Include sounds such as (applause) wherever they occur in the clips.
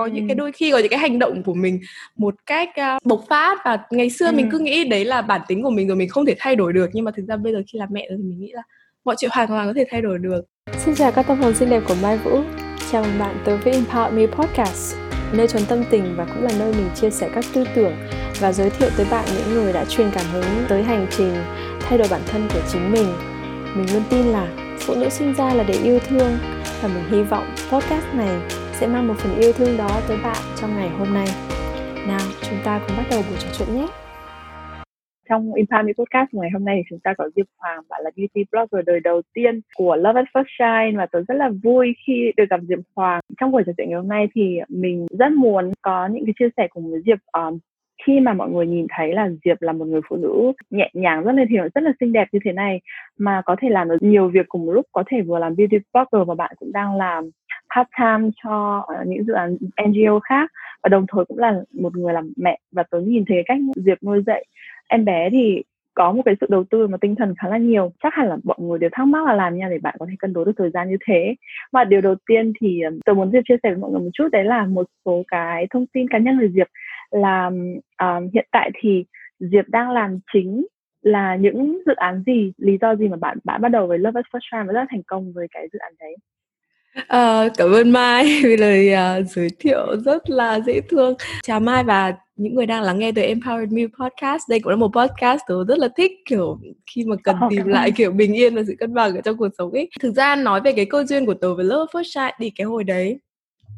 có những cái đôi khi có những cái hành động của mình một cách uh, bộc phát và ngày xưa ừ. mình cứ nghĩ đấy là bản tính của mình rồi mình không thể thay đổi được nhưng mà thực ra bây giờ khi làm mẹ rồi thì mình nghĩ là mọi chuyện hoàn toàn có thể thay đổi được. Xin chào các tâm hồn xinh đẹp của Mai Vũ. Chào mừng bạn tới với Empower Me Podcast Nơi trốn tâm tình và cũng là nơi mình chia sẻ các tư tưởng Và giới thiệu tới bạn những người đã truyền cảm hứng tới hành trình thay đổi bản thân của chính mình. Mình luôn tin là phụ nữ sinh ra là để yêu thương và mình hy vọng podcast này sẽ mang một phần yêu thương đó tới bạn trong ngày hôm nay. Nào chúng ta cùng bắt đầu buổi trò chuyện nhé. Trong Empower Podcast ngày hôm nay thì chúng ta có Diệp Hoàng bạn là beauty blogger đời đầu tiên của Love at First Shine và tôi rất là vui khi được gặp Diệp Hoàng. Trong buổi trò chuyện ngày hôm nay thì mình rất muốn có những cái chia sẻ cùng với Diệp um, khi mà mọi người nhìn thấy là Diệp là một người phụ nữ nhẹ nhàng rất là thiểu rất là xinh đẹp như thế này, mà có thể làm được nhiều việc cùng một lúc, có thể vừa làm beauty blogger và bạn cũng đang làm part time cho ờ, những dự án NGO khác. Và đồng thời cũng là một người làm mẹ và tôi nhìn thấy cách Diệp nuôi dạy em bé thì có một cái sự đầu tư và tinh thần khá là nhiều. Chắc hẳn là mọi người đều thắc mắc là làm nha, để bạn có thể cân đối được thời gian như thế. Và điều đầu tiên thì ờ, tôi muốn Diệp chia sẻ với mọi người một chút, đấy là một số cái thông tin cá nhân về Diệp là uh, hiện tại thì Diệp đang làm chính là những dự án gì lý do gì mà bạn bạn bắt đầu với Love at First Time và rất là thành công với cái dự án đấy À, cảm ơn Mai (laughs) vì lời uh, giới thiệu rất là dễ thương. Chào Mai và những người đang lắng nghe từ Empowered Me podcast. Đây cũng là một podcast tôi rất là thích kiểu khi mà cần tìm lại kiểu bình yên và sự cân bằng ở trong cuộc sống ấy. Thực ra nói về cái câu duyên của tớ với Love First Sight thì cái hồi đấy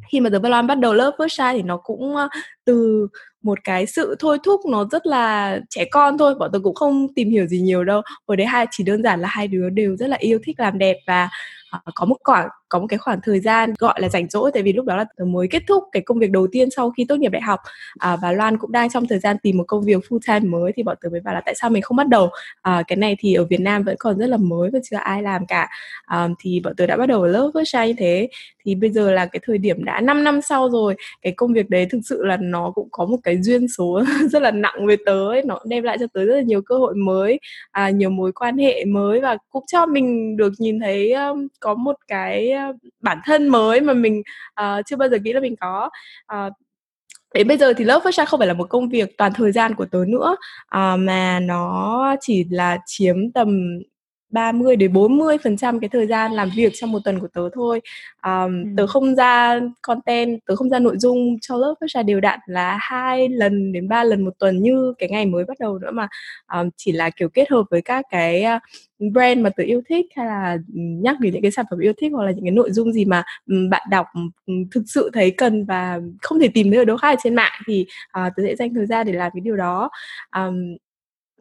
khi mà the và bắt đầu lớp First thì nó cũng ờ, từ một cái sự thôi thúc nó rất là trẻ con thôi, bọn tôi cũng không tìm hiểu gì nhiều đâu. Hồi đấy hai chỉ đơn giản là hai đứa đều rất là yêu thích làm đẹp và ờ, có một khoảng có một cái khoảng thời gian gọi là rảnh rỗi tại vì lúc đó là tớ mới kết thúc cái công việc đầu tiên sau khi tốt nghiệp đại học. À, và Loan cũng đang trong thời gian tìm một công việc full time mới thì bọn tớ mới bảo là tại sao mình không bắt đầu? À, cái này thì ở Việt Nam vẫn còn rất là mới và chưa ai làm cả. À, thì bọn tớ đã bắt đầu lớp với như thế. Thì bây giờ là cái thời điểm đã 5 năm sau rồi cái công việc đấy thực sự là nó cũng có một cái duyên số (laughs) rất là nặng với tớ ấy. nó đem lại cho tớ rất là nhiều cơ hội mới à, nhiều mối quan hệ mới và cũng cho mình được nhìn thấy um, có một cái bản thân mới mà mình uh, chưa bao giờ nghĩ là mình có. Uh, đến bây giờ thì lớp First không phải là một công việc toàn thời gian của tớ nữa uh, mà nó chỉ là chiếm tầm 30 đến 40 phần trăm cái thời gian làm việc trong một tuần của tớ thôi. Um, ừ. tớ không ra content tớ không ra nội dung cho lớp Fashion đều đặn là hai lần đến ba lần một tuần như cái ngày mới bắt đầu nữa mà. Um, chỉ là kiểu kết hợp với các cái uh, brand mà tớ yêu thích hay là nhắc đến những cái sản phẩm yêu thích hoặc là những cái nội dung gì mà um, bạn đọc um, thực sự thấy cần và không thể tìm thấy ở đâu khác trên mạng thì uh, tớ sẽ dành thời gian để làm cái điều đó. Um,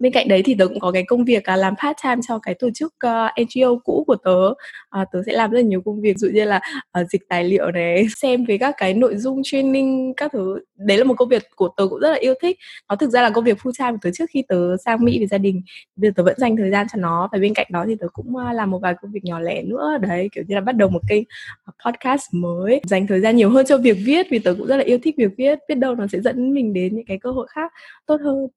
bên cạnh đấy thì tớ cũng có cái công việc uh, làm part time cho cái tổ chức ờ, uh, NGO cũ của tớ. Uh, tớ sẽ làm rất là nhiều công việc dụ như là uh, dịch tài liệu này (laughs) xem về các cái nội dung training các thứ. Đấy là một công việc của tớ cũng rất là yêu thích. Nó thực ra là công việc full time của tớ trước khi tớ sang Mỹ với gia đình. Bây giờ tớ vẫn dành thời gian cho nó và bên cạnh đó thì tớ cũng uh, làm một vài công việc nhỏ lẻ nữa. Đấy kiểu như là bắt đầu một kênh podcast mới. Dành thời gian nhiều hơn cho việc viết vì tớ cũng rất là yêu thích việc viết. Biết đâu nó sẽ dẫn mình đến những cái cơ hội khác tốt hơn.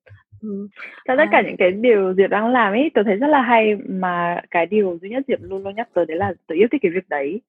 Ừ. Cho tất cả những cái điều Diệp đang làm ấy, tôi thấy rất là hay mà cái điều duy nhất Diệp luôn luôn nhắc tới đấy là tôi yêu thích cái việc đấy.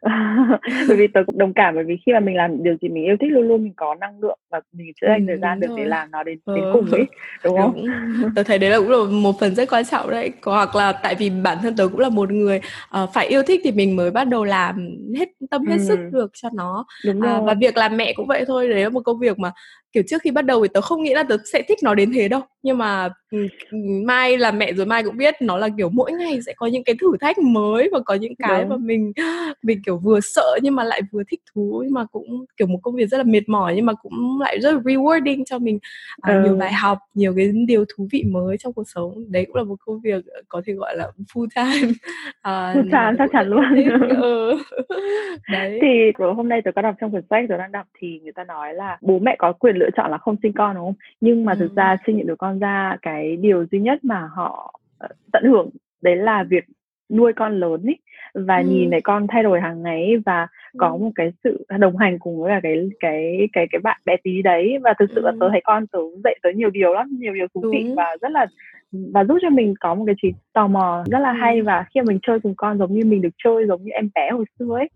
(laughs) bởi vì tôi cũng đồng cảm bởi vì khi mà mình làm điều gì mình yêu thích luôn luôn mình có năng lượng và mình sẽ dành ừ, thời gian được rồi. để làm nó đến đến ừ. cùng ấy đúng không? Đúng. Tôi thấy đấy là cũng là một phần rất quan trọng đấy. Hoặc là tại vì bản thân tôi cũng là một người uh, phải yêu thích thì mình mới bắt đầu làm hết tâm hết ừ. sức được cho nó. Đúng uh, và việc làm mẹ cũng vậy thôi. Đấy là một công việc mà kiểu trước khi bắt đầu thì tớ không nghĩ là tớ sẽ thích nó đến thế đâu nhưng mà ừ, ừ, mai là mẹ rồi mai cũng biết nó là kiểu mỗi ngày sẽ có những cái thử thách mới và có những cái Đúng. mà mình (gasps) mình kiểu vừa sợ nhưng mà lại vừa thích thú nhưng mà cũng kiểu một công việc rất là mệt mỏi nhưng mà cũng lại rất là rewarding cho mình à, ừ. nhiều bài học nhiều cái điều thú vị mới trong cuộc sống đấy cũng là một công việc có thể gọi là full time (laughs) à, full time chắc chắn luôn (laughs) ừ. (laughs) đấy thì hôm nay tôi có đọc trong cuốn sách tôi đang đọc thì người ta nói là bố mẹ có quyền lựa lựa chọn là không sinh con đúng không nhưng mà ừ. thực ra sinh những đứa con ra cái điều duy nhất mà họ ờ, tận hưởng đấy là việc nuôi con lớn ấy và ừ. nhìn thấy con thay đổi hàng ngày ấy, và ừ. có một cái sự đồng hành cùng với cả cái cái cái cái bạn bé tí đấy và thực sự là tớ thấy con tớ dạy tới nhiều điều lắm nhiều điều thú vị và rất là và giúp cho mình có một cái trí tò mò rất là hay và khi mình chơi cùng con giống như mình được chơi giống như em bé hồi xưa ấy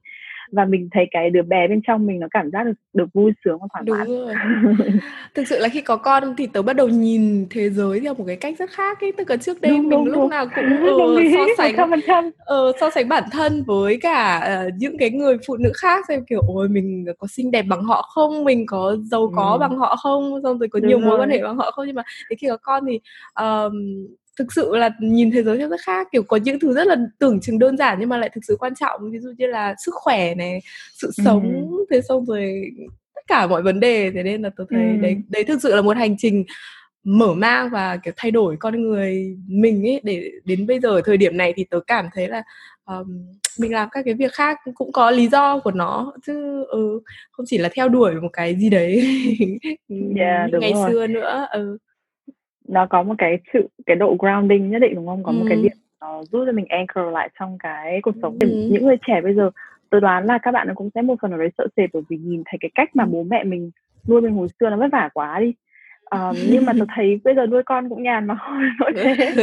và mình thấy cái đứa bé bên trong mình nó cảm giác được được vui sướng và thoải mái. (laughs) thực sự là khi có con thì tớ bắt đầu nhìn thế giới theo một cái cách rất khác ấy. Tức là trước đây đúng, mình đúng, lúc đúng. nào cũng (laughs) ở so sánh ờ, so sánh bản thân với cả uh, những cái người phụ nữ khác xem kiểu ôi mình có xinh đẹp bằng họ không? Mình có giàu có ừ. bằng họ không? Xong rồi có đúng nhiều rồi. mối quan hệ bằng họ không? Nhưng mà đến khi có con thì um, thực sự là nhìn thế giới theo rất khác kiểu có những thứ rất là tưởng chừng đơn giản nhưng mà lại thực sự quan trọng ví dụ như là sức khỏe này sự sống ừ. thế xong rồi tất cả mọi vấn đề thế nên là tôi thấy ừ. đấy đấy thực sự là một hành trình mở mang và kiểu thay đổi con người mình ấy để đến bây giờ thời điểm này thì tớ cảm thấy là um, mình làm các cái việc khác cũng có lý do của nó chứ ừ, không chỉ là theo đuổi một cái gì đấy yeah, (laughs) ngày rồi. xưa nữa ừ nó có một cái sự cái độ grounding nhất định đúng không có ừ. một cái điểm nó giúp cho mình anchor lại trong cái cuộc sống ừ. những người trẻ bây giờ tôi đoán là các bạn cũng sẽ một phần ở đấy sợ sệt bởi vì nhìn thấy cái cách mà bố mẹ mình nuôi mình hồi xưa nó vất vả quá đi um, (laughs) nhưng mà tôi thấy bây giờ nuôi con cũng nhàn mà thôi thế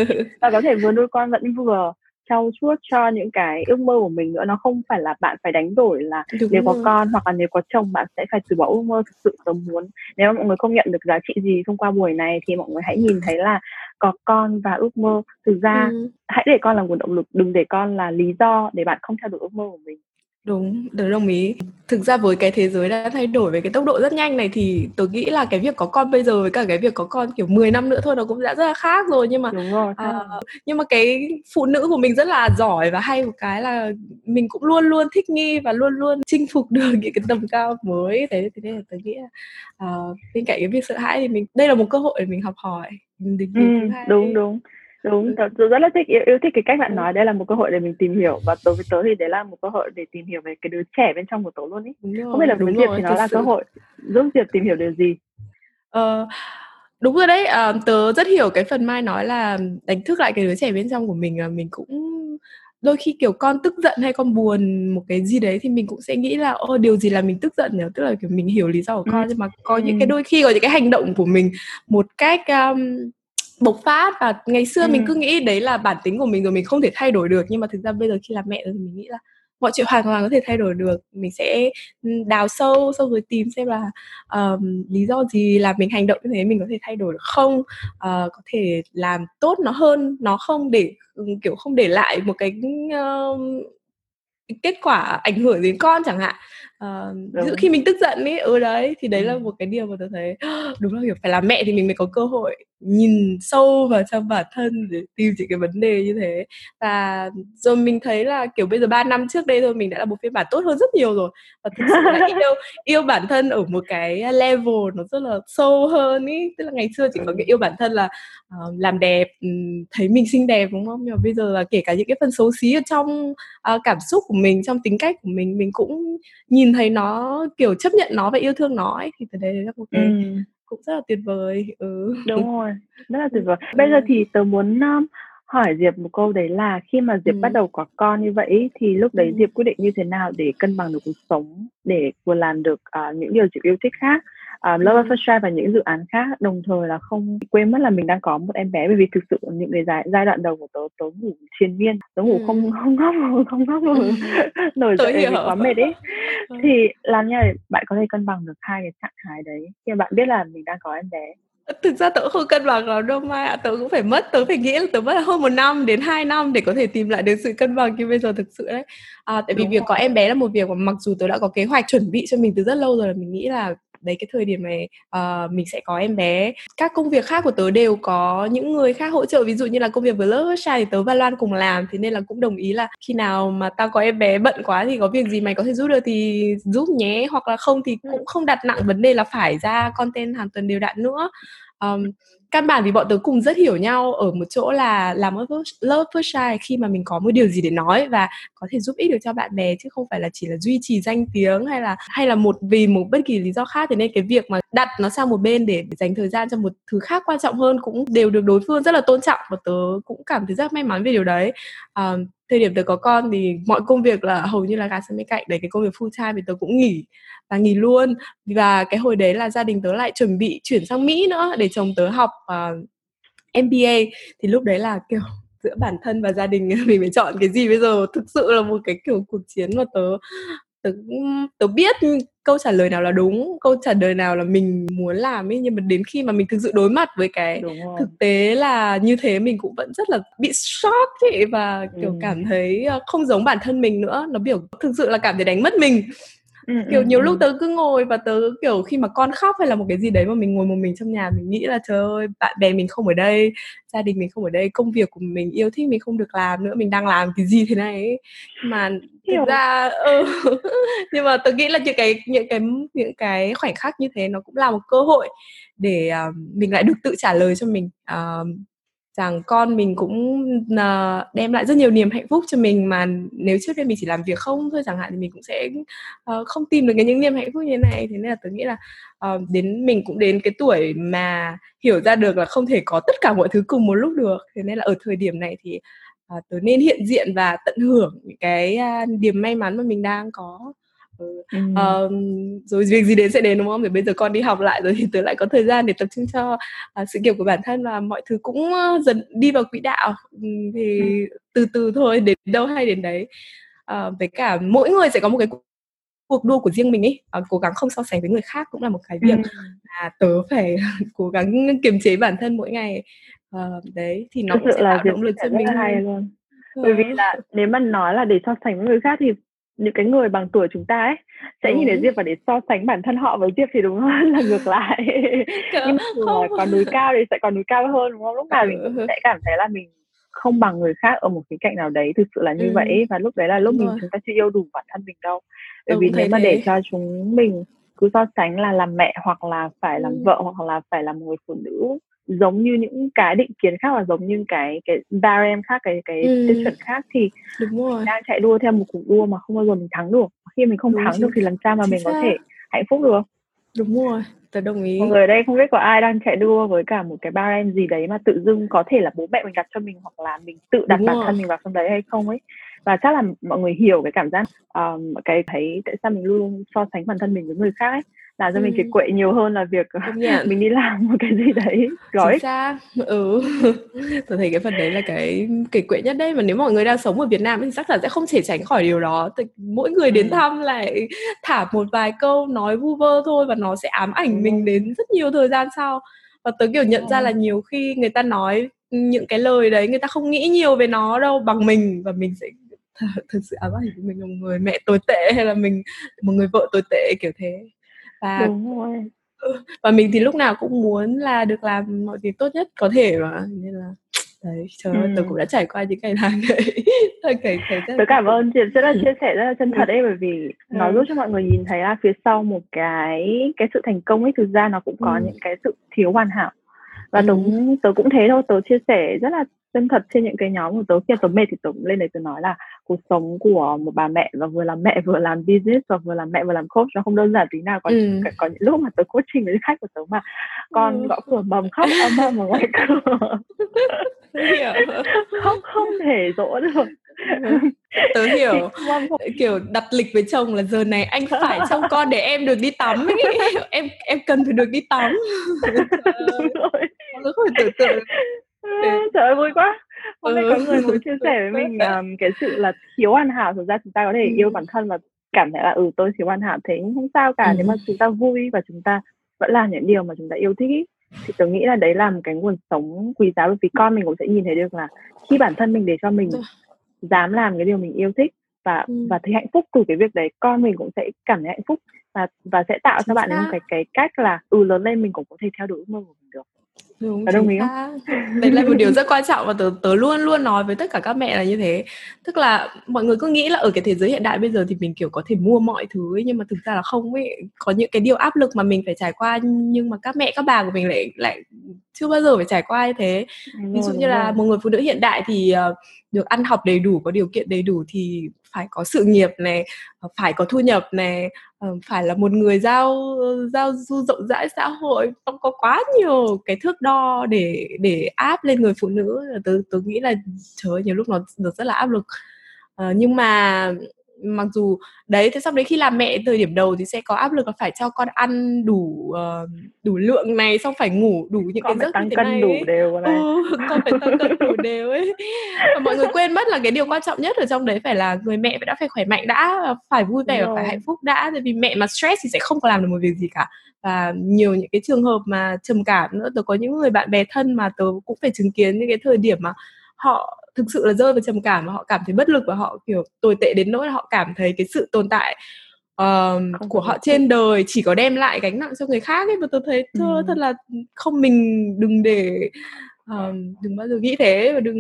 và có thể vừa nuôi con vẫn vừa trau chuốt cho những cái ước mơ của mình nữa nó không phải là bạn phải đánh đổi là Đúng nếu rồi. có con hoặc là nếu có chồng bạn sẽ phải từ bỏ ước mơ thực sự tớ muốn nếu mà mọi người không nhận được giá trị gì thông qua buổi này thì mọi người hãy nhìn thấy là có con và ước mơ thực ra ừ. hãy để con là nguồn động lực đừng để con là lý do để bạn không theo đuổi ước mơ của mình Đúng, tớ đồng ý. Thực ra với cái thế giới đã thay đổi với cái tốc độ rất nhanh này thì tớ nghĩ là cái việc có con bây giờ với cả cái việc có con kiểu 10 năm nữa thôi nó cũng đã rất là khác rồi. Nhưng mà Đúng rồi, uh, nhưng mà cái phụ nữ của mình rất là giỏi và hay một cái là mình cũng luôn luôn thích nghi và luôn luôn chinh phục được những cái tầm cao mới. Thế thế nên là tớ nghĩ là uh, bên cạnh cái việc sợ hãi thì mình đây là một cơ hội để mình học hỏi. Mình ừ, đúng đúng đúng tớ, tớ rất là thích yêu, yêu thích cái cách bạn nói đây là một cơ hội để mình tìm hiểu. Và đối với tớ thì đấy là một cơ hội để tìm hiểu về cái đứa trẻ bên trong của tớ luôn ý. Không biết là với diệp thì nó là sự. cơ hội giúp diệp tìm hiểu điều gì? Ờ, đúng rồi đấy à, tớ rất hiểu cái phần mai nói là đánh thức lại cái đứa trẻ bên trong của mình là mình cũng đôi khi kiểu con tức giận hay con buồn một cái gì đấy thì mình cũng sẽ nghĩ là ô điều gì là mình tức giận nhỉ? Tức là kiểu mình hiểu lý do của con ừ. nhưng mà có những cái đôi khi có những cái hành động của mình một cách um, bộc phát và ngày xưa ừ. mình cứ nghĩ đấy là bản tính của mình rồi mình không thể thay đổi được. Nhưng mà thực ra bây giờ khi làm mẹ rồi thì mình nghĩ là mọi chuyện hoàn toàn có thể thay đổi được. Mình sẽ ừ, đào sâu xong rồi tìm xem là um, lý do gì làm mình hành động như thế mình có thể thay đổi được không? Uh, có thể làm tốt nó hơn nó không? Để ừ, kiểu không để lại một cái uh, kết quả ảnh hưởng đến con chẳng hạn uh, ví dụ khi mình tức giận ấy ừ đấy thì đấy là một cái điều mà tôi thấy đúng là kiểu phải là mẹ thì mình mới có cơ hội nhìn sâu vào trong bản thân để tìm những cái vấn đề như thế. Và rồi mình thấy là kiểu bây giờ 3 năm trước đây thôi mình đã là một phiên bản tốt hơn rất nhiều rồi. Và thực sự là yêu yêu bản thân ở một cái level nó rất là sâu hơn ý. Tức là ngày xưa chỉ có cái yêu bản thân là uh, làm đẹp thấy mình xinh đẹp đúng không? Nhưng mà bây giờ là kể cả những cái phần xấu xí ở trong uh, cảm xúc của mình trong tính cách của mình mình cũng nhìn thấy nó kiểu chấp nhận nó và yêu thương nó ấy thì từ đấy là một cái ừ cũng rất là tuyệt vời ừ. Đúng rồi rất là tuyệt vời. Bây giờ thì tớ muốn um, hỏi diệp một câu đấy là khi mà diệp ừ. bắt đầu có con như vậy thì lúc đấy ừ. diệp quyết định như thế nào để cân bằng được cuộc sống để vừa làm được uh, những điều diệp yêu thích khác uh, Love First Try và những dự án khác đồng thời là không quên mất là mình đang có một em bé. Bởi vì thực sự những cái giai, giai đoạn đầu của tớ tớ ngủ triền miên tớ ngủ ừ. không không ngóc không ngóc ngủ nổi dậy quá mệt ấy. Ừ. thì làm như này bạn có thể cân bằng được hai cái trạng thái đấy. Khi bạn biết là mình đang có em bé. Thực ra tớ không cân bằng lắm đâu mai ạ. Tớ cũng phải mất tớ phải nghĩ là tớ mất hơn một năm đến hai năm để có thể tìm lại được sự cân bằng như bây giờ thực sự đấy. À, tại vì Đúng việc rồi. có em bé là một việc mà mặc dù tớ đã có kế hoạch chuẩn bị cho mình từ rất lâu rồi là mình nghĩ là đấy cái thời điểm này uh, mình sẽ có em bé. Các công việc khác của tớ đều có những người khác hỗ trợ ví dụ như là công việc với lớp thì tớ và Loan cùng làm. Thế nên là cũng đồng ý là khi nào mà tao có em bé bận quá thì có việc gì mày có thể giúp được thì giúp nhé. Hoặc là không thì cũng không đặt nặng vấn đề là phải ra content hàng tuần đều đặn nữa um, căn bản thì bọn tớ cùng rất hiểu nhau ở một chỗ là làm love first shy khi mà mình có một điều gì để nói và có thể giúp ích được cho bạn bè chứ không phải là chỉ là duy trì danh tiếng hay là hay là một vì một bất kỳ lý do khác. Thế nên cái việc mà đặt nó sang một bên để dành thời gian cho một thứ khác quan trọng hơn cũng đều được đối phương rất là tôn trọng và tớ cũng cảm thấy rất may mắn về điều đấy. Um, thời điểm tớ có con thì mọi công việc là hầu như là gạt sang bên cạnh đấy cái công việc full time thì tớ cũng nghỉ và nghỉ luôn. Và cái hồi đấy là gia đình tớ lại chuẩn bị chuyển sang Mỹ nữa để chồng tớ học ờ, uh, MBA thì lúc đấy là kiểu giữa bản thân và gia đình (laughs) mình phải chọn cái gì bây giờ. Thực sự là một cái kiểu cuộc chiến mà tớ tớ tớ biết câu trả lời nào là đúng câu trả lời nào là mình muốn làm ấy nhưng mà đến khi mà mình thực sự đối mặt với cái thực tế là như thế mình cũng vẫn rất là bị shock ấy và kiểu ừ. cảm thấy ờ, không giống bản thân mình nữa. Nó biểu thực sự là cảm thấy đánh mất mình Ừ, kiểu ừ, nhiều ừ. lúc tớ cứ ngồi và tớ kiểu khi mà con khóc hay là một cái gì đấy mà mình ngồi một mình trong nhà mình nghĩ là trời ơi bạn bè mình không ở đây gia đình mình không ở đây công việc của mình yêu thích mình không được làm nữa mình đang làm cái gì thế này ấy. mà thực ra (laughs) ừ, nhưng mà tớ nghĩ là những cái những cái những cái khoảnh khắc như thế nó cũng là một cơ hội để uh, mình lại được tự trả lời cho mình uh, rằng con mình cũng uh, đem lại rất nhiều niềm hạnh phúc cho mình mà nếu trước đây mình chỉ làm việc không thôi chẳng hạn thì mình cũng sẽ uh, không tìm được cái những niềm hạnh phúc như thế này. Thế nên là tôi nghĩ là uh, đến mình cũng đến cái tuổi mà hiểu ra được là không thể có tất cả mọi thứ cùng một lúc được. Thế nên là ở thời điểm này thì uh, nên hiện diện và tận hưởng những cái à, uh, niềm may mắn mà mình đang có. Ừ. Uh, rồi việc gì đến sẽ đến đúng không? Thì bây giờ con đi học lại rồi thì tớ lại có thời gian để tập trung cho uh, sự nghiệp của bản thân và mọi thứ cũng uh, dần đi vào quỹ đạo thì ừ. từ từ thôi đến đâu hay đến đấy. Uh, với cả mỗi người sẽ có một cái cuộc đua của riêng mình ấy uh, cố gắng không so sánh với người khác cũng là một cái việc ừ. mà tớ phải (laughs) cố gắng kiềm chế bản thân mỗi ngày uh, đấy thì nó Thực cũng sẽ tạo động lực cho mình hay luôn bởi vì là nếu mà nói là để so sánh với người khác thì những cái người bằng tuổi chúng ta ấy sẽ đúng. nhìn thấy Diệp và để so sánh bản thân họ với Diệp thì đúng hơn là ngược lại (laughs) nhưng mà còn núi (laughs) cao thì sẽ còn núi cao hơn đúng không lúc nào mình cũng sẽ cảm thấy là mình không bằng người khác ở một cái cạnh nào đấy thực sự là như ừ. vậy và lúc đấy là lúc đúng mình rồi. chúng ta chưa yêu đủ bản thân mình đâu bởi đúng vì nếu mà thế. để cho chúng mình cứ so sánh là làm mẹ hoặc là phải làm ừ. vợ hoặc là phải làm một người phụ nữ giống như những cái định kiến khác và giống như cái cái barem khác cái cái ừ. tiêu chuẩn khác thì Đúng rồi. đang chạy đua theo một cuộc đua mà không bao giờ mình thắng được khi mình không Đúng thắng được thì làm sao mà mình xác. có thể hạnh phúc được Đúng rồi, tớ đồng ý. Mọi người ở đây không biết có ai đang chạy đua với cả một cái barem gì đấy mà tự dưng có thể là bố mẹ mình đặt cho mình hoặc là mình tự đặt Đúng bản rồi. thân mình vào trong đấy hay không ấy. Và chắc là mọi người hiểu cái cảm giác um, cái thấy tại sao mình luôn so sánh bản thân mình với người khác ấy làm cho ừ. mình kiệt quệ nhiều hơn là việc mình đi làm một cái gì đấy gói Chính xác ừ (laughs) tôi thấy cái phần đấy là cái kiệt quệ nhất đấy mà nếu mọi người đang sống ở Việt Nam thì chắc là sẽ không thể tránh khỏi điều đó mỗi người đến ừ. thăm lại thả một vài câu nói vu vơ thôi và nó sẽ ám ảnh ừ. mình đến rất nhiều thời gian sau và tớ kiểu nhận ừ. ra là nhiều khi người ta nói những cái lời đấy người ta không nghĩ nhiều về nó đâu bằng mình và mình sẽ (laughs) thực sự ám ảnh mình là một người mẹ tồi tệ hay là mình một người vợ tồi tệ kiểu thế và Đúng rồi. Ừ, và mình thì lúc nào cũng muốn là được làm mọi việc tốt nhất có thể mà nên là (tsk) đấy trời ơi tớ cũng đã trải qua những cái (laughs) tháng đấy cái rất tớ cảm ơn chị rất là chia sẻ rất là chân thật ấy bởi vì ừ. nó giúp cho mọi người nhìn thấy là phía sau một cái cái sự thành công ấy thực ra nó cũng có ừ. những cái sự thiếu hoàn hảo và ừ. tớ tớ cũng thế thôi tớ chia sẻ rất là chân thật trên những cái nhóm của tớ khi tớ mệt thì tớ cũng lên đấy tớ nói là cuộc sống của một bà mẹ và vừa làm mẹ (laughs) vừa làm business và vừa làm mẹ vừa làm coach nó không đơn giản tí nào có ừ. có những lúc mà tớ coaching với khách của tớ mà con ừ. gõ cửa mầm khóc âm âm ở ngoài cửa (laughs) (laughs) khóc không thể dỗ được tớ hiểu kiểu đặt lịch với chồng là giờ này anh phải trông con để em được đi tắm ấy. em em cần phải được đi tắm Đúng rồi. không thể tưởng tượng trời ơi vui quá hôm nay ừ. có người muốn chia sẻ với mình um, (laughs) cái sự là thiếu hoàn hảo thực ra chúng ta có thể ừ. yêu bản thân và cảm thấy là ừ tôi thiếu hoàn hảo thế không sao cả ừ. nếu mà chúng ta vui và chúng ta vẫn làm những điều mà chúng ta yêu thích ý, thì tôi nghĩ là đấy là một cái nguồn sống quý giá bởi vì con mình cũng sẽ nhìn thấy được là khi bản thân mình để cho mình dám làm cái điều mình yêu thích và ừ. và thấy hạnh phúc từ cái việc đấy con mình cũng sẽ cảm thấy hạnh phúc và và sẽ tạo cho bạn một cái cái cách là ừ lớn lên mình cũng có thể theo đuổi ước mơ của mình được Đúng, đồng ý không? Đấy là một điều rất quan trọng và tớ, tớ luôn luôn nói với tất cả các mẹ là như thế. Tức là mọi người cứ nghĩ là ở cái thế giới hiện đại bây giờ thì mình kiểu có thể mua mọi thứ ấy, Nhưng mà thực ra là không ấy. Có những cái điều áp lực mà mình phải trải qua Nhưng mà các mẹ, các bà của mình lại lại chưa bao giờ phải trải qua như thế. Ví dụ như là một người phụ nữ hiện đại thì uh, được ăn học đầy đủ, có điều kiện đầy đủ thì phải có sự nghiệp này, ờ, phải có thu nhập này, Ờ, phải là một người giao giao du rộng rãi xã hội, không có quá nhiều cái thước đo để để áp lên người phụ nữ. Tôi tôi nghĩ là trời ơi, nhiều lúc nó, nó rất là áp lực. Uh, nhưng mà mặc dù đấy thế xong đấy khi làm mẹ thời điểm đầu thì sẽ có áp lực là phải cho con ăn đủ uh, đủ lượng này xong phải ngủ đủ những con cái giấc tăng như thế cân này đủ ấy. đều này. ừ, (laughs) con phải tăng cân đủ đều ấy. Và mọi người quên mất là cái điều quan trọng nhất ở trong đấy phải là người mẹ đã phải khỏe mạnh đã phải vui vẻ và phải hạnh phúc đã tại vì mẹ mà stress thì sẽ không có làm được một việc gì cả. Và nhiều những cái trường hợp mà trầm cảm nữa tớ có những người bạn bè thân mà tớ cũng phải chứng kiến những cái thời điểm mà họ thực sự là rơi vào trầm cảm và họ cảm thấy bất lực và họ kiểu tồi tệ đến nỗi họ cảm thấy cái sự tồn tại uh, của họ trên đời chỉ có đem lại gánh nặng cho người khác ấy. Và tôi thấy thơ ừ. thật là không mình đừng để uh, đừng bao giờ nghĩ thế và đừng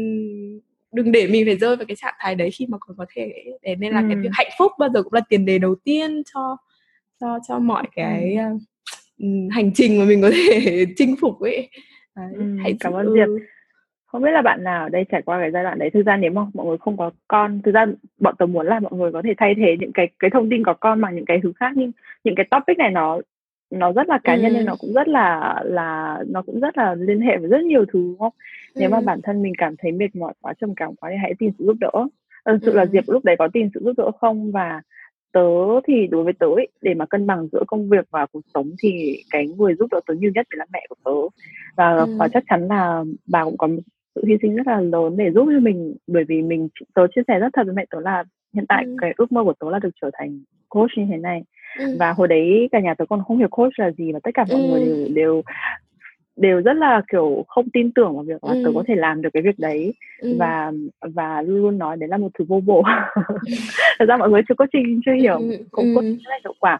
đừng để mình phải rơi vào cái trạng thái đấy khi mà còn có thể để nên là ừ. cái việc hạnh phúc. Bao giờ cũng là tiền đề đầu tiên cho cho cho mọi cái uh, hành trình mà mình có thể (laughs) chinh phục ấy. Đấy, ừ, hãy cảm ơn Diệp không biết là bạn nào ở đây trải qua cái giai đoạn đấy thực ra nếu mà mọi người không có con thực ra bọn tớ muốn là mọi người có thể thay thế những cái cái thông tin có con bằng những cái thứ khác nhưng những cái topic này nó nó rất là cá nhân ừ. nên nó cũng rất là là nó cũng rất là liên hệ với rất nhiều thứ đúng không ừ. nếu mà bản thân mình cảm thấy mệt mỏi quá trầm cảm quá thì hãy tìm sự giúp đỡ thực sự ừ. là diệp lúc đấy có tìm sự giúp đỡ không và tớ thì đối với tớ ấy, để mà cân bằng giữa công việc và cuộc sống thì cái người giúp đỡ tớ nhiều nhất là mẹ của tớ và, ừ. và chắc chắn là bà cũng có sự hy sinh rất là lớn để giúp cho mình bởi vì mình tớ chia sẻ rất thật với mẹ tớ là hiện tại ừ. cái ước mơ của tớ là được trở thành coach như thế này ừ. và hồi đấy cả nhà tớ còn không hiểu coach là gì và tất cả mọi ừ. người đều, đều đều rất là kiểu không tin tưởng vào việc là ừ. tớ có thể làm được cái việc đấy ừ. và và luôn luôn nói đấy là một thứ vô bổ (laughs) thật ra mọi người chưa coaching chưa hiểu ừ. cũng có rất là hiệu quả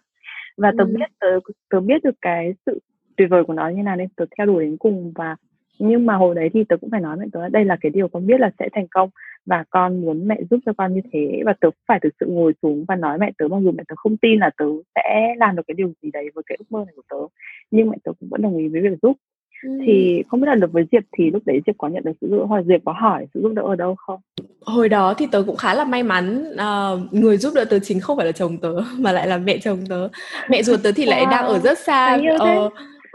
và tớ ừ. biết tớ tớ biết được cái sự tuyệt vời của nó như nào nên tớ theo đuổi đến cùng và nhưng mà hồi đấy thì tớ cũng phải nói mẹ tớ đây là cái điều con biết là sẽ thành công. Và con muốn mẹ giúp cho con như thế. Và tớ phải thực sự ngồi xuống và nói mẹ tớ mặc dù mẹ tớ không tin là tớ sẽ làm được cái điều gì đấy với cái ước mơ này của tớ. Nhưng mẹ tớ cũng vẫn đồng ý với việc giúp. Ừ. thì không biết là được với diệp thì lúc đấy diệp có nhận được sự giúp đỡ hoặc diệp có hỏi sự giúp đỡ ở đâu không? Hồi đó thì tớ cũng khá là may mắn uh, người giúp đỡ tớ chính không phải là chồng tớ (laughs) mà lại là mẹ chồng tớ. Mẹ ruột tớ thì wow. lại đang ở rất xa uh,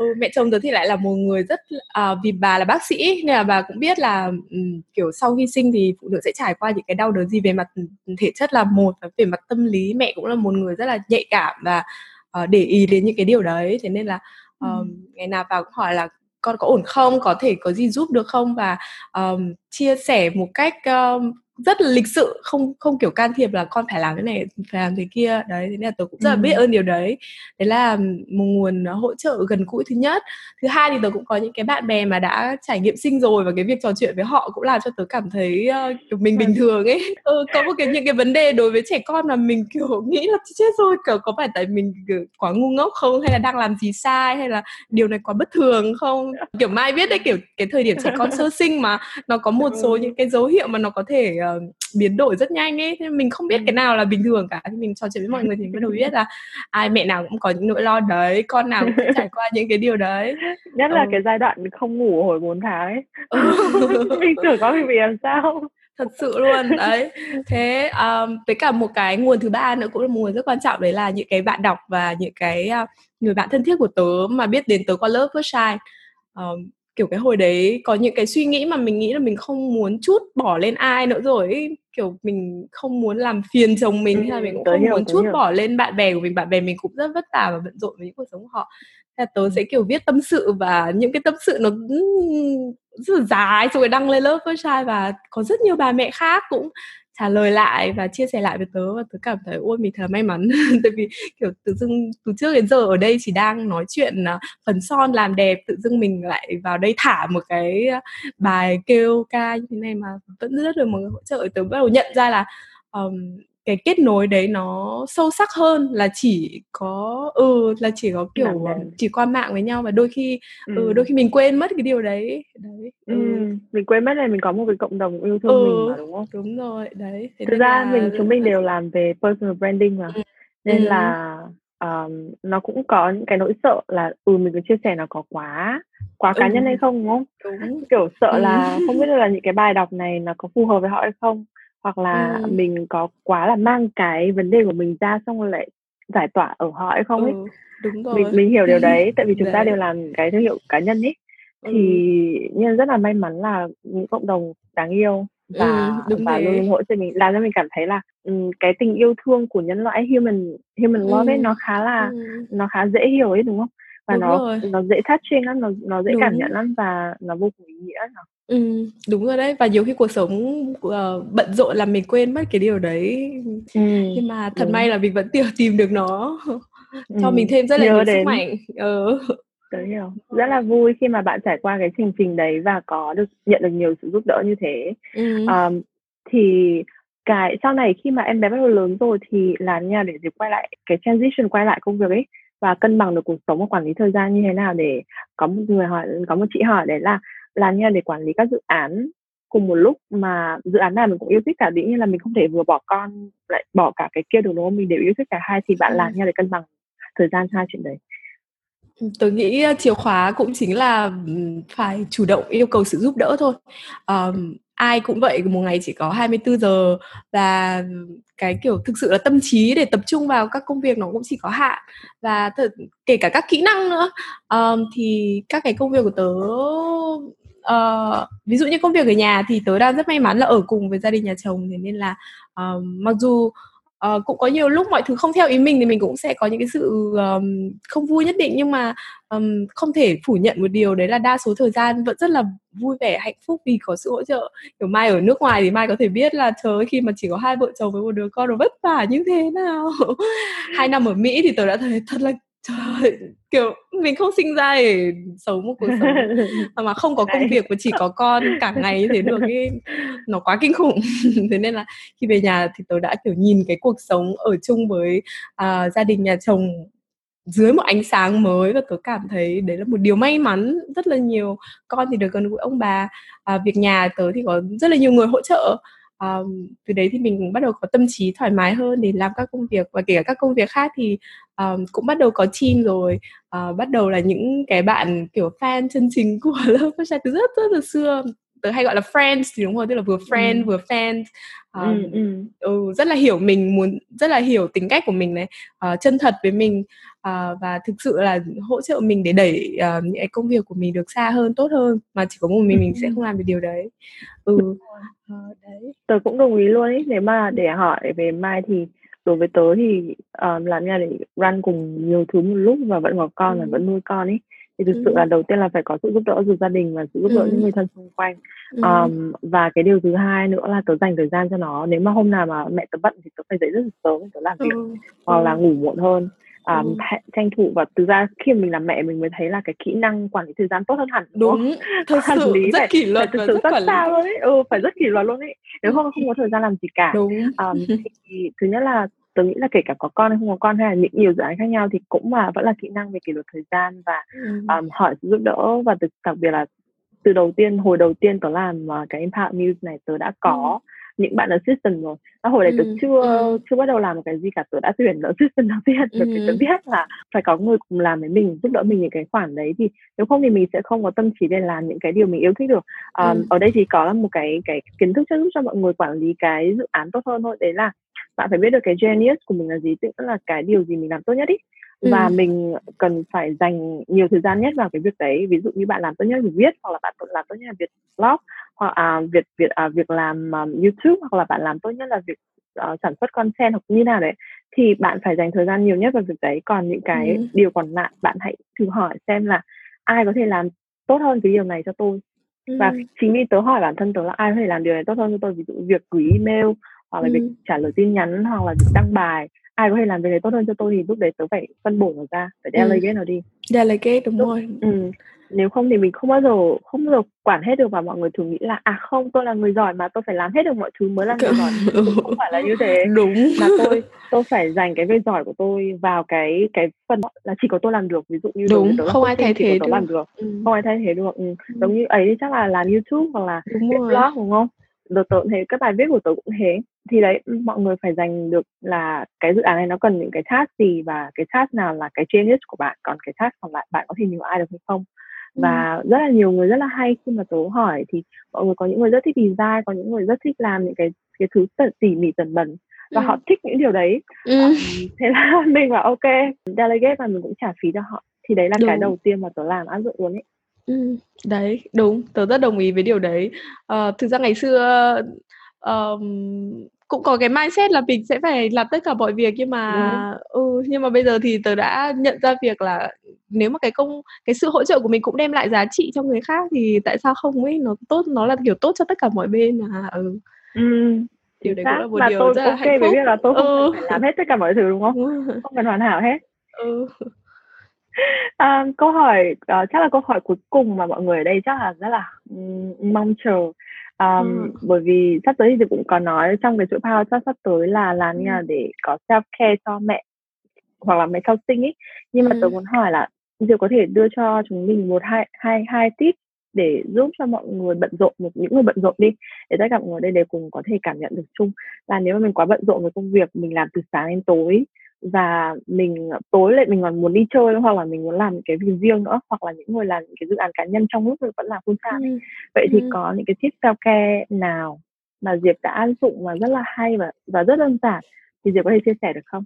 ừ, mẹ chồng tớ thì lại là một người rất à, vì bà là bác sĩ nên là bà cũng biết là um, kiểu sau hy sinh thì phụ nữ sẽ trải qua những cái đau đớn gì về mặt thể chất là một và về mặt tâm lý mẹ cũng là một người rất là nhạy cảm và uh, để ý đến những cái điều đấy. Thế nên là um, ừ. ngày nào vào cũng hỏi là con có ổn không? Có thể có gì giúp được không? Và um, chia sẻ một cách um, rất là lịch sự không không kiểu can thiệp là con phải làm cái này phải làm thế kia. Đấy thế nên là tôi cũng rất là biết ơn điều đấy. Đấy là một nguồn hỗ trợ gần gũi thứ nhất. Thứ hai thì tôi cũng có những cái bạn bè mà đã trải nghiệm sinh rồi và cái việc trò chuyện với họ cũng làm cho tớ cảm thấy uh, mình bình thường ấy. (laughs) Ừ, có một cái những cái vấn đề đối với trẻ con mà mình kiểu nghĩ là chết rồi kiểu có phải tại mình kiểu quá ngu ngốc không? Hay là đang làm gì sai? Hay là điều này quá bất thường không? Kiểu mai biết đấy kiểu cái thời điểm trẻ con sơ sinh mà nó có một số những cái dấu hiệu mà nó có thể uh, (tsk) biến đổi rất nhanh ấy. Nên mình không biết cái nào là bình thường cả. Thì mình trò chuyện với mọi người thì mới đầu biết là ai mẹ nào cũng có những nỗi lo đấy con nào cũng trải qua những cái điều đấy. (laughs) Nhất là ừ. cái giai đoạn không ngủ hồi 4 tháng ấy. (laughs) Mình tưởng có bị làm sao? Thật sự luôn đấy. Thế um, với cả một cái nguồn thứ ba nữa cũng là một nguồn rất quan trọng đấy là những cái bạn đọc và những cái uh, người bạn thân thiết của tớ mà biết đến tớ qua lớp First Shine. Um, kiểu cái hồi đấy có những cái suy nghĩ mà mình nghĩ là mình không muốn chút bỏ lên ai nữa rồi ấy. kiểu mình không muốn làm phiền chồng mình ừ, hay là mình cũng không hiểu, muốn chút hiểu. bỏ lên bạn bè của mình bạn bè mình cũng rất vất vả và bận rộn với những cuộc sống của họ là tớ sẽ kiểu viết tâm sự và những cái tâm sự nó rất là dài rồi đăng lên lớp với trai và có rất nhiều bà mẹ khác cũng trả lời lại và chia sẻ lại với tớ và tớ cảm thấy ôi mình thật là may mắn. (laughs) Tại vì kiểu tự dưng từ trước đến giờ ở đây chỉ đang nói chuyện phấn phần son làm đẹp tự dưng mình lại vào đây thả một cái à, bài kêu ca như thế này mà vẫn rất được mọi người hỗ trợ. Tớ bắt đầu nhận ra là um, cái kết nối đấy nó sâu sắc hơn là chỉ có ừ là chỉ có kiểu chỉ qua mạng với nhau và đôi khi ừ. ừ đôi khi mình quên mất cái điều đấy đấy ừ. ừ. mình quên mất là mình có một cái cộng đồng yêu thương ừ. mình mà đúng không đúng rồi đấy Thế thực ra là... mình chúng mình đều làm về personal branding mà ừ. nên ừ. là um, nó cũng có những cái nỗi sợ là ừ mình cứ chia sẻ nó có quá quá cá ừ. nhân hay không đúng không đúng. kiểu sợ ừ. là không biết (laughs) là những cái bài đọc này nó có phù hợp với họ hay không hoặc là ừ. mình có quá là mang cái vấn đề của mình ra xong rồi lại giải tỏa ở họ hay không ấy ừ, đúng rồi. mình mình hiểu điều đấy tại vì (laughs) chúng đấy. ta đều làm cái thương hiệu cá nhân ấy thì ừ. nhưng rất là may mắn là những cộng đồng đáng yêu và ừ, đúng và luôn luôn hỗ trợ mình làm cho mình cảm thấy là um, cái tình yêu thương của nhân loại human human love ừ. ấy nó khá là ừ. nó khá dễ hiểu ấy đúng không và đúng nó rồi. nó dễ touching lắm nó nó dễ đúng. cảm nhận lắm và nó vô cùng ý nghĩa lắm. Ừ, đúng rồi đấy và nhiều khi cuộc sống uh, bận rộn làm mình quên mất cái điều đấy ừ, nhưng mà thật đúng. may là mình vẫn (laughs) tìm tìm được nó cho ừ, mình thêm rất là nhiều đến. sức mạnh ừ. Tớ hiểu. Rất là vui khi mà bạn trải qua cái hành trình đấy và có được nhận được nhiều sự giúp đỡ như thế. Ừ. Um, thì cái sau này khi mà em bé bắt đầu lớn rồi thì làm nha để, để quay lại cái transition quay lại công việc ấy và cân bằng được cuộc sống và quản lý thời gian như thế nào để có một người hỏi có một chị hỏi đấy là làm như để quản lý các dự án cùng một lúc mà dự án nào mình cũng yêu thích cả dĩ nhiên là mình không thể vừa bỏ con lại bỏ cả cái kia được đúng không? Mình đều yêu thích cả hai thì bạn ừ. làm như để cân bằng thời gian hai chuyện đấy. Tôi nghĩ chìa khóa cũng chính là phải chủ động yêu cầu sự giúp đỡ thôi. Um, ai cũng vậy một ngày chỉ có 24 giờ và cái kiểu thực sự là tâm trí để tập trung vào các công việc nó cũng chỉ có hạn và thật, kể cả các kỹ năng nữa. Um, thì các cái công việc của tớ uh, ví dụ như công việc ở nhà thì tớ đang rất may mắn là ở cùng với gia đình nhà chồng thế nên là um, mặc dù uh, cũng có nhiều lúc mọi thứ không theo ý mình thì mình cũng sẽ có những cái sự um, không vui nhất định. Nhưng mà um, không thể phủ nhận một điều đấy là đa số thời gian vẫn rất là vui vẻ hạnh phúc vì có sự hỗ trợ kiểu mai ở nước ngoài thì mai có thể biết là trời khi mà chỉ có hai vợ chồng với một đứa con nó vất vả như thế nào. (laughs) Hai năm ở mỹ thì tớ đã thấy thật là trời kiểu mình không sinh ra để sống một cuộc sống (laughs) mà không có công việc và chỉ có con cả ngày thế được ấy nó quá kinh khủng. (laughs) Thế nên là khi về nhà thì tớ đã kiểu nhìn cái cuộc sống ở chung với uh, gia đình nhà chồng dưới một ánh sáng mới và tớ cảm thấy đấy là một điều may mắn rất là nhiều. Con thì được gần gũi ông bà à, việc nhà tớ thì có rất là nhiều người hỗ trợ um, từ đấy thì mình bắt đầu có tâm trí thoải mái hơn để làm các công việc và kể cả các công việc khác thì um, cũng bắt đầu có team rồi uh, bắt đầu là những cái bạn kiểu fan chân chính (laughs) của lớp phát từ rất rất là xưa tớ hay gọi là friends thì đúng rồi tức là vừa friend ừ. vừa fan um, ừ, ừ. Ừ, rất là hiểu mình muốn rất là hiểu tính cách của mình này uh, chân thật với mình uh, và thực sự là hỗ trợ mình để đẩy uh, những cái công việc của mình được xa hơn tốt hơn mà chỉ có một mình mình sẽ không làm được điều đấy ừ uh, đấy tớ cũng đồng ý luôn ấy nếu mà để hỏi về mai thì đối với tớ thì uh, làm nhà để run cùng nhiều thứ một lúc và vẫn có con ừ. và vẫn nuôi con ấy thì thực ừ. sự là đầu tiên là phải có sự giúp đỡ từ gia đình và sự giúp đỡ ừ. những người thân xung quanh ừ. um, và cái điều thứ hai nữa là tớ dành thời gian cho nó nếu mà hôm nào mà mẹ tớ bận thì tớ phải dậy rất là sớm tớ làm việc ừ. hoặc là ngủ muộn hơn um, ừ. tranh thủ và từ ra khi mình làm mẹ mình mới thấy là cái kỹ năng quản lý thời gian tốt hơn hẳn đúng thật sự lý rất phải, kỷ luật phải thực sự rất sao luôn ấy. Ừ phải rất kỷ luật luôn ấy. Nếu không không có thời gian làm gì cả. Đúng. Um, (laughs) thì thứ nhất là tôi nghĩ là kể cả có con hay không có con hay là những nhiều dự án khác nhau thì cũng là vẫn là kỹ năng về kỷ luật thời gian và ừ. um, hỏi giúp đỡ và đặc biệt là từ đầu tiên hồi đầu tiên tớ làm uh, cái Impact News này tớ đã có ừ những bạn assistant rồi à, hồi đấy ừ. tớ chưa ừ. chưa bắt đầu làm một cái gì cả tớ đã tuyển assistant đầu tiên bởi vì tớ biết là phải có người cùng làm với mình giúp đỡ mình những cái khoản đấy thì nếu không thì mình sẽ không có tâm trí để làm những cái điều mình yêu thích được um, ừ. ở đây thì có là một cái cái kiến thức giúp cho mọi người quản lý cái dự án tốt hơn thôi đấy là bạn phải biết được cái genius của mình là gì tức là cái điều gì mình làm tốt nhất ý và ừ. mình cần phải dành nhiều thời gian nhất vào cái việc đấy ví dụ như bạn làm tốt nhất việc viết hoặc là bạn làm tốt nhất là việc blog hoặc à, việc việc à, việc làm um, YouTube hoặc là bạn làm tốt nhất là việc uh, sản xuất content hoặc như nào đấy thì bạn phải dành thời gian nhiều nhất vào việc đấy còn những cái ừ. điều còn lại bạn hãy thử hỏi xem là ai có thể làm tốt hơn cái điều này cho tôi ừ. và chính vì tớ hỏi bản thân tớ là ai có thể làm điều này tốt hơn cho tôi ví dụ việc gửi email hoặc là ừ. việc trả lời tin nhắn hoặc là việc đăng bài ai có thể làm việc này tốt hơn cho tôi thì lúc đấy tớ phải phân bổ nó ra phải delegate ừ. nó đi delegate đúng lúc, rồi ừ. nếu không thì mình không bao giờ không bao giờ quản hết được và mọi người thường nghĩ là à không tôi là người giỏi mà tôi phải làm hết được mọi thứ mới là người giỏi (laughs) không phải là như thế đúng mà tôi tôi phải dành cái việc giỏi của tôi vào cái cái phần là chỉ có tôi làm được ví dụ như đúng không, không ai thay thế được. làm được ừ. không ai thay thế được ừ. ừ. giống như ấy chắc là làm youtube hoặc là đúng blog đúng không được tớ thấy các bài viết của tớ cũng thế thì đấy mọi người phải dành được là cái dự án này nó cần những cái task gì và cái task nào là cái genius của bạn còn cái task còn lại bạn có thể nhờ ai được hay không và ừ. rất là nhiều người rất là hay khi mà tớ hỏi thì mọi người có những người rất thích design có những người rất thích làm những cái cái thứ tỉ mỉ tần bẩn và ừ. họ thích những điều đấy ừ. um, (laughs) thế là mình bảo ok delegate và mình cũng trả phí cho họ thì đấy là Đúng. cái đầu tiên mà tớ làm áp dụng luôn ấy Ừm, đấy, đúng, tớ rất đồng ý với điều đấy. Ờ, thực ra ngày xưa, ờm, cũng có cái mindset là mình sẽ phải làm tất cả mọi việc nhưng mà ừ, nhưng mà bây giờ thì tớ đã nhận ra việc là nếu mà cái công cái sự hỗ trợ của mình cũng đem lại giá trị cho người khác thì tại sao không ấy? Nó tốt nó là, kiểu, tốt cho tất cả mọi bên mà, ừ. Ừm, Điều chính đấy cũng xác. là một Và điều tôi rất là OK hạnh với phúc. việc là tôi không Ừ. phải làm hết tất cả mọi thứ, đúng không? Đúng rồi. Không cần hoàn hảo hết. Ừ. (laughs) À, câu hỏi, ờ, chắc là câu hỏi cuối cùng mà mọi người ở đây chắc là rất là, ừm, mong chờ. Ờm, Ừm. bởi vì sắp tới thì cũng có nói trong cái chuỗi Power Talk sắp tới là làm Ừm. nào để có self care cho mẹ hoặc là mẹ sau sinh ấy. Nhưng mà tớ Ừm. muốn hỏi là Diệp có thể đưa cho chúng mình một hai hai hai tip để giúp cho mọi người bận rộn, một những người bận rộn đi, để tất cả mọi người đây đều cùng có thể cảm nhận được chung là nếu mà mình quá bận rộn với công việc, mình làm từ sáng đến tối và mình, ờ, tối lại mình còn muốn đi chơi hoặc là mình muốn làm những cái việc riêng nữa, hoặc là những người làm những cái dự án cá nhân trong lúc mình vẫn làm full time. Ừm. Vậy thì Ừm. có những cái tip self care nào mà Diệp đã áp dụng và rất là hay và và rất đơn giản thì Diệp có thể chia sẻ được không?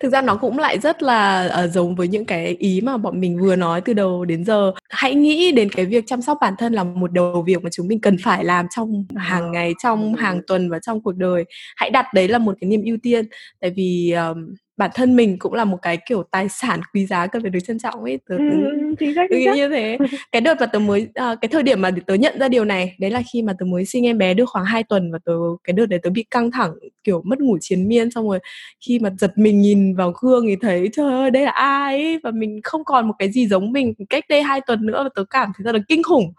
Thực ra nó cũng lại rất là, ờ, giống với những cái ý mà bọn mình vừa nói từ đầu đến giờ. Hãy nghĩ đến cái việc chăm sóc bản thân là một đầu việc mà chúng mình cần phải làm trong hàng Ờ, ngày, trong hàng tuần và trong cuộc đời. Hãy đặt đấy là một cái niềm ưu tiên, tại vì, ờm, bản thân mình cũng là một cái, kiểu, tài sản quý giá cần phải được trân trọng ấy. Tớ tớ Ừm, ừm, chính xác, chính xác. như thế. Cái đợt mà tớ mới ờ, cái thời điểm mà tớ nhận ra điều này, đấy là khi mà tớ mới sinh em bé được khoảng 2 tuần và tớ cái đợt đấy tớ bị căng thẳng, kiểu, mất ngủ triền miên. Xong rồi khi mà giật mình nhìn vào gương thì thấy, trời ơi, đây là ai ấy? Và mình không còn một cái gì giống mình cách đây 2 tuần nữa và tớ cảm thấy rất là kinh khủng.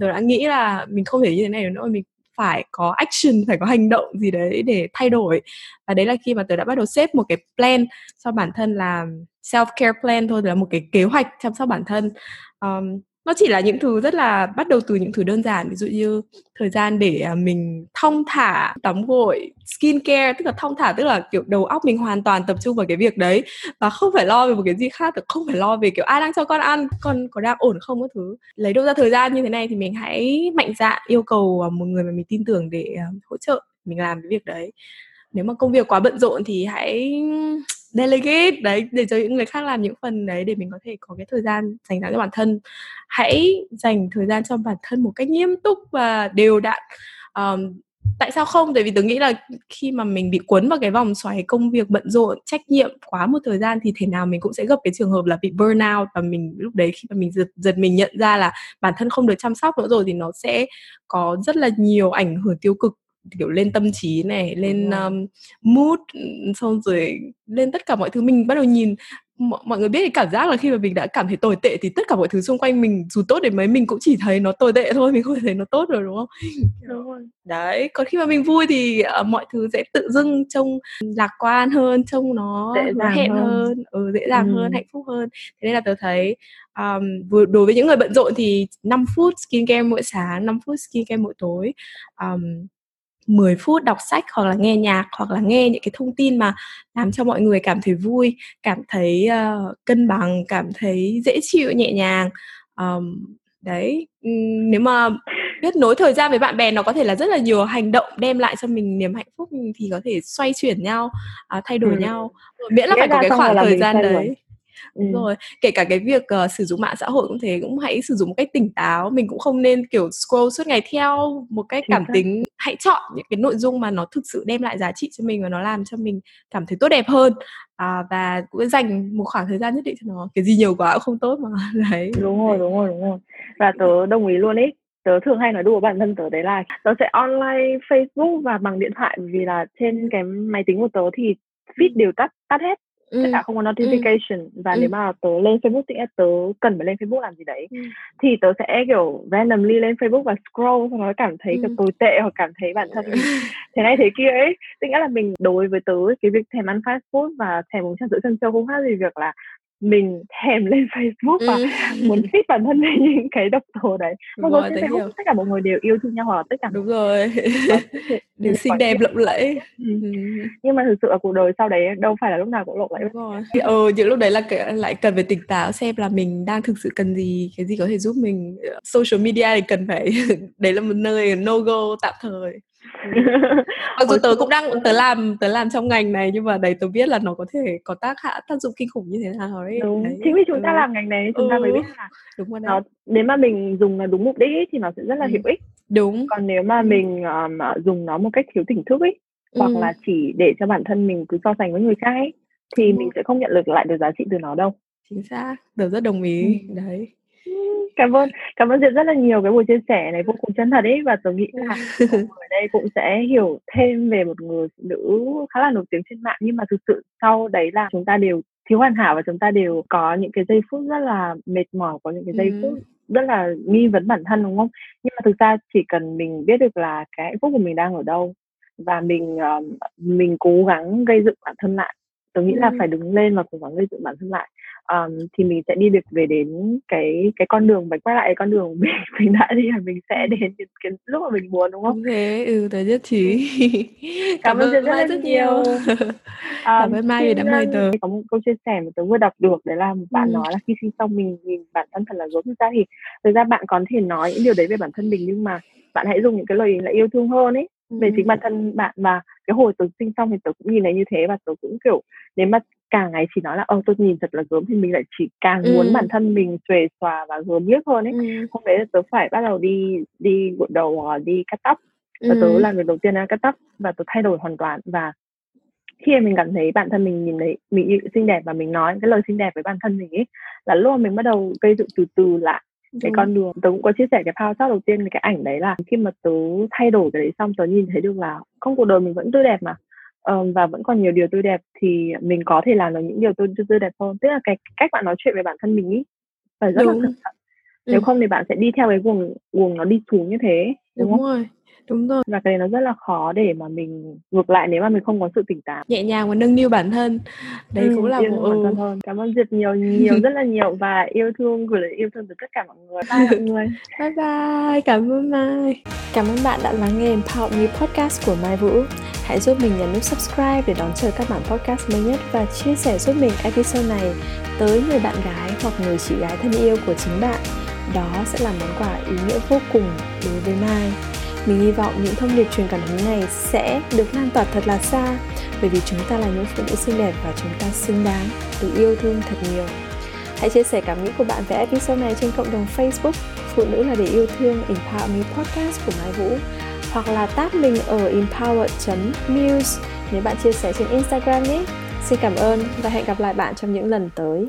Tớ đã nghĩ là mình không thể như thế này nữa, mình phải có action, phải có hành động gì đấy để thay đổi. Và đấy là khi mà tớ đã bắt đầu xếp một cái plan cho bản thân là self care plan thôi, là một cái kế hoạch chăm sóc bản thân. um, nó chỉ là những thứ rất là bắt đầu từ những thứ đơn giản, ví dụ như thời gian để, à, mình thong thả tắm gội, skincare, tức là thong thả tức là, kiểu, đầu óc mình hoàn toàn tập trung vào cái việc đấy và không phải lo về một cái gì khác, không phải lo về, kiểu, ai đang cho con ăn, con có đang ổn không các thứ. Lấy đâu ra thời gian như thế này thì mình hãy mạnh dạn yêu cầu, à, một người mà mình tin tưởng để, hỗ trợ mình làm cái việc đấy. Nếu mà công việc quá bận rộn thì hãy delegate, đấy, để cho những người khác làm những phần đấy để mình có thể có cái thời gian dành ra cho bản thân. Hãy dành thời gian cho bản thân một cách nghiêm túc và đều đặn. um, tại sao không? Tại vì tớ nghĩ là khi mà mình bị cuốn vào cái vòng xoáy công việc bận rộn, trách nhiệm quá một thời gian thì thế nào mình cũng sẽ gặp cái trường hợp là bị burnout và mình lúc đấy khi mà mình giật giật mình nhận ra là bản thân không được chăm sóc nữa rồi thì nó sẽ có rất là nhiều ảnh hưởng tiêu cực, kiểu, lên tâm trí này, lên, ờm, mood, xong rồi lên tất cả mọi thứ. Mình bắt đầu nhìn mọi mọi người biết cái cảm giác là khi mà mình đã cảm thấy tồi tệ thì tất cả mọi thứ xung quanh mình dù tốt đến mấy mình cũng chỉ thấy nó tồi tệ thôi, mình không thể (laughs) thấy nó tốt được, đúng không? (laughs) Đúng rồi. Đấy, còn khi mà mình vui thì, ờ, mọi thứ sẽ tự dưng trông lạc quan hơn, trông nó Dễ dàng hẹn hơn. hơn, ừ, dễ dàng hơn, Ừm. hạnh phúc hơn. Thế nên là tớ thấy, vừa đối với những người bận rộn thì 5 phút skincare mỗi sáng, 5 phút skincare mỗi tối, ờm, 10 phút đọc sách hoặc là nghe nhạc, hoặc là nghe những cái thông tin mà làm cho mọi người cảm thấy vui, cảm thấy, ờ, cân bằng, cảm thấy dễ chịu, nhẹ nhàng. Ờm, đấy, nếu mà kết nối thời gian với bạn bè nó có thể là rất là nhiều hành động đem lại cho mình niềm hạnh phúc, thì có thể xoay chuyển nhau, à, thay đổi Ừm. nhau, ờ, miễn là Nghĩa phải có cái rồi khoảng thời gian xoay nguồn. Đúng Ừm. rồi, kể cả cái việc, ờ, sử dụng mạng xã hội cũng thế, cũng hãy sử dụng một cách tỉnh táo, mình cũng không nên, kiểu, scroll suốt ngày theo một cách cảm tính. Hãy chọn những cái nội dung mà nó thực sự đem lại giá trị cho mình và nó làm cho mình cảm thấy tốt đẹp hơn, à, và cũng dành một khoảng thời gian nhất định cho nó, cái gì nhiều quá cũng không tốt mà. (laughs) Đấy, Đúng rồi, đúng rồi, đúng rồi. Và tớ đồng ý luôn ấy. Tớ thường hay nói đùa bản thân tớ đấy là tớ sẽ online Facebook và bằng điện thoại, vì là trên cái máy tính của tớ thì feed đều tắt tắt hết, tất Ừm, cả không có notification. Và nếu ừm. mà tớ lên Facebook thì tớ cần phải lên Facebook làm gì đấy, Ừm. thì tớ sẽ, kiểu, randomly lên Facebook và scroll xong đó cảm thấy, Ừm. tồi tệ hoặc cảm thấy bản thân (laughs) thế này thế kia ấy. Tức nghĩa là mình đối với tớ cái việc thèm ăn fast food và thèm uống trà sữa trân châu không khác gì việc là mình thèm (laughs) lên Facebook và Ừm. muốn (laughs) feed bản thân với (laughs) những cái độc tố đấy. Dù rồi, trên Facebook hiểu. tất cả mọi người đều yêu thương nhau hoặc tất cả mọi Đúng người rồi. Đều xinh đẹp, lộng lẫy. ừm. Ừm. Nhưng mà thực sự ở cuộc đời sau đấy đâu phải là lúc nào cũng lộng lẫy Đúng rồi. Ừ, những lúc đấy là, lại cần phải tỉnh táo xem là mình đang thực sự cần gì, cái gì có thể giúp mình. Ờ, social media thì cần phải đấy là một nơi no go tạm thời. (laughs) mặc dù tớ cũng đang tớ làm tớ làm trong ngành này nhưng mà đấy tớ biết là nó có thể có tác hạ tác dụng kinh khủng như thế nào ấy đúng đấy. chính vì chúng ừ. ta làm ngành này chúng ừ. ta mới biết là đúng rồi nó nếu mà mình dùng nó đúng mục đích thì nó sẽ rất là ừ. hữu ích đúng còn nếu mà mình um, dùng nó một cách thiếu tỉnh thức ấy ừ. hoặc là chỉ để cho bản thân mình cứ so sánh với người khác ấy thì ừ. mình sẽ không nhận được lại được giá trị từ nó đâu chính xác tớ rất đồng ý ừ. đấy (laughs) cảm ơn cảm ơn Diệp rất là nhiều cái buổi chia sẻ này vô cùng chân thật ấy và tôi nghĩ là (laughs) ở đây cũng sẽ hiểu thêm về một người phụ nữ khá là nổi tiếng trên mạng nhưng mà thực sự sau đấy là chúng ta đều thiếu hoàn hảo và chúng ta đều có những cái giây phút rất là mệt mỏi có những cái giây ừ. phút rất là nghi vấn bản thân đúng không nhưng mà thực ra chỉ cần mình biết được là cái hạnh phúc của mình đang ở đâu và mình uh, mình cố gắng gây dựng bản thân lại tôi nghĩ ừ. là phải đứng lên và cố gắng gây dựng bản thân lại um, thì mình sẽ đi được về đến cái cái con đường và quay lại con đường (laughs) mình mình đã đi là mình sẽ đến cái, cái lúc mà mình muốn đúng không? thế, ừ, tớ nhất trí. (laughs) cảm, cảm ơn rất, rất, rất nhiều. (laughs) cảm ơn Mai vì đã mời tớ. Có một câu chia sẻ mà tớ vừa đọc được đấy là bạn ừ. nói là khi sinh xong mình nhìn bản thân thật là dốt thực ra thì thực ra bạn có thể nói những điều đấy về bản thân mình nhưng mà bạn hãy dùng những cái lời là yêu thương hơn ấy về chính bản thân bạn và cái hồi tớ sinh xong thì tớ cũng nhìn thấy như thế và tớ cũng kiểu nếu mà càng ngày chỉ nói là ơ tôi nhìn thật là gớm thì mình lại chỉ càng ừ. muốn bản thân mình xuề xòa và gớm nhất hơn ấy ừ. hôm đấy tớ phải bắt đầu đi đi gội đầu hoặc đi cắt tóc và ừ. tớ làm việc đầu tiên là cắt tóc và tớ thay đổi hoàn toàn và khi mình cảm thấy bản thân mình nhìn thấy mình xinh đẹp và mình nói cái lời xinh đẹp với bản thân mình ấy là lúc mà mình bắt đầu gây dựng từ từ lại cái Đúng. con đường tớ cũng có chia sẻ cái power shot đầu tiên cái ảnh đấy là khi mà tớ thay đổi cái đấy xong tớ nhìn thấy được là không cuộc đời mình vẫn tươi đẹp mà um, và vẫn còn nhiều điều tươi đẹp thì mình có thể làm được những điều tươi tươi đẹp hơn tức là cái cách bạn nói chuyện với bản thân mình ý phải rất đúng. là cẩn thận nếu ừ. không thì bạn sẽ đi theo cái guồng guồng nó đi xuống như thế đúng, đúng không? rồi đúng rồi. Và cái này nó rất là khó để mà mình ngược lại nếu mà mình không có sự tỉnh táo. Nhẹ nhàng và nâng niu bản thân. Đấy ừ, cũng là một bản thân cảm ơn diệp nhiều nhiều rất là nhiều và yêu thương gửi lời yêu thương từ tất cả mọi người. Bye mọi người. (laughs) Bye bye cảm ơn mai. Cảm ơn bạn đã lắng nghe Empower Me podcast của Mai Vũ. Hãy giúp mình nhấn nút subscribe để đón chờ các bản podcast mới nhất và chia sẻ giúp mình episode này tới người bạn gái hoặc người chị gái thân yêu của chính bạn. Đó sẽ là món quà ý nghĩa vô cùng đối với Mai mình hy vọng những thông điệp truyền cảm hứng này sẽ được lan tỏa thật là xa, bởi vì chúng ta là những phụ nữ xinh đẹp và chúng ta xứng đáng được yêu thương thật nhiều. Hãy chia sẻ cảm nghĩ của bạn về episode này trên cộng đồng Facebook, Phụ nữ là để yêu thương, Empower Me Podcast của Mai Vũ, hoặc là tag mình ở empower.muse nếu bạn chia sẻ trên Instagram nhé. Xin cảm ơn và hẹn gặp lại bạn trong những lần tới.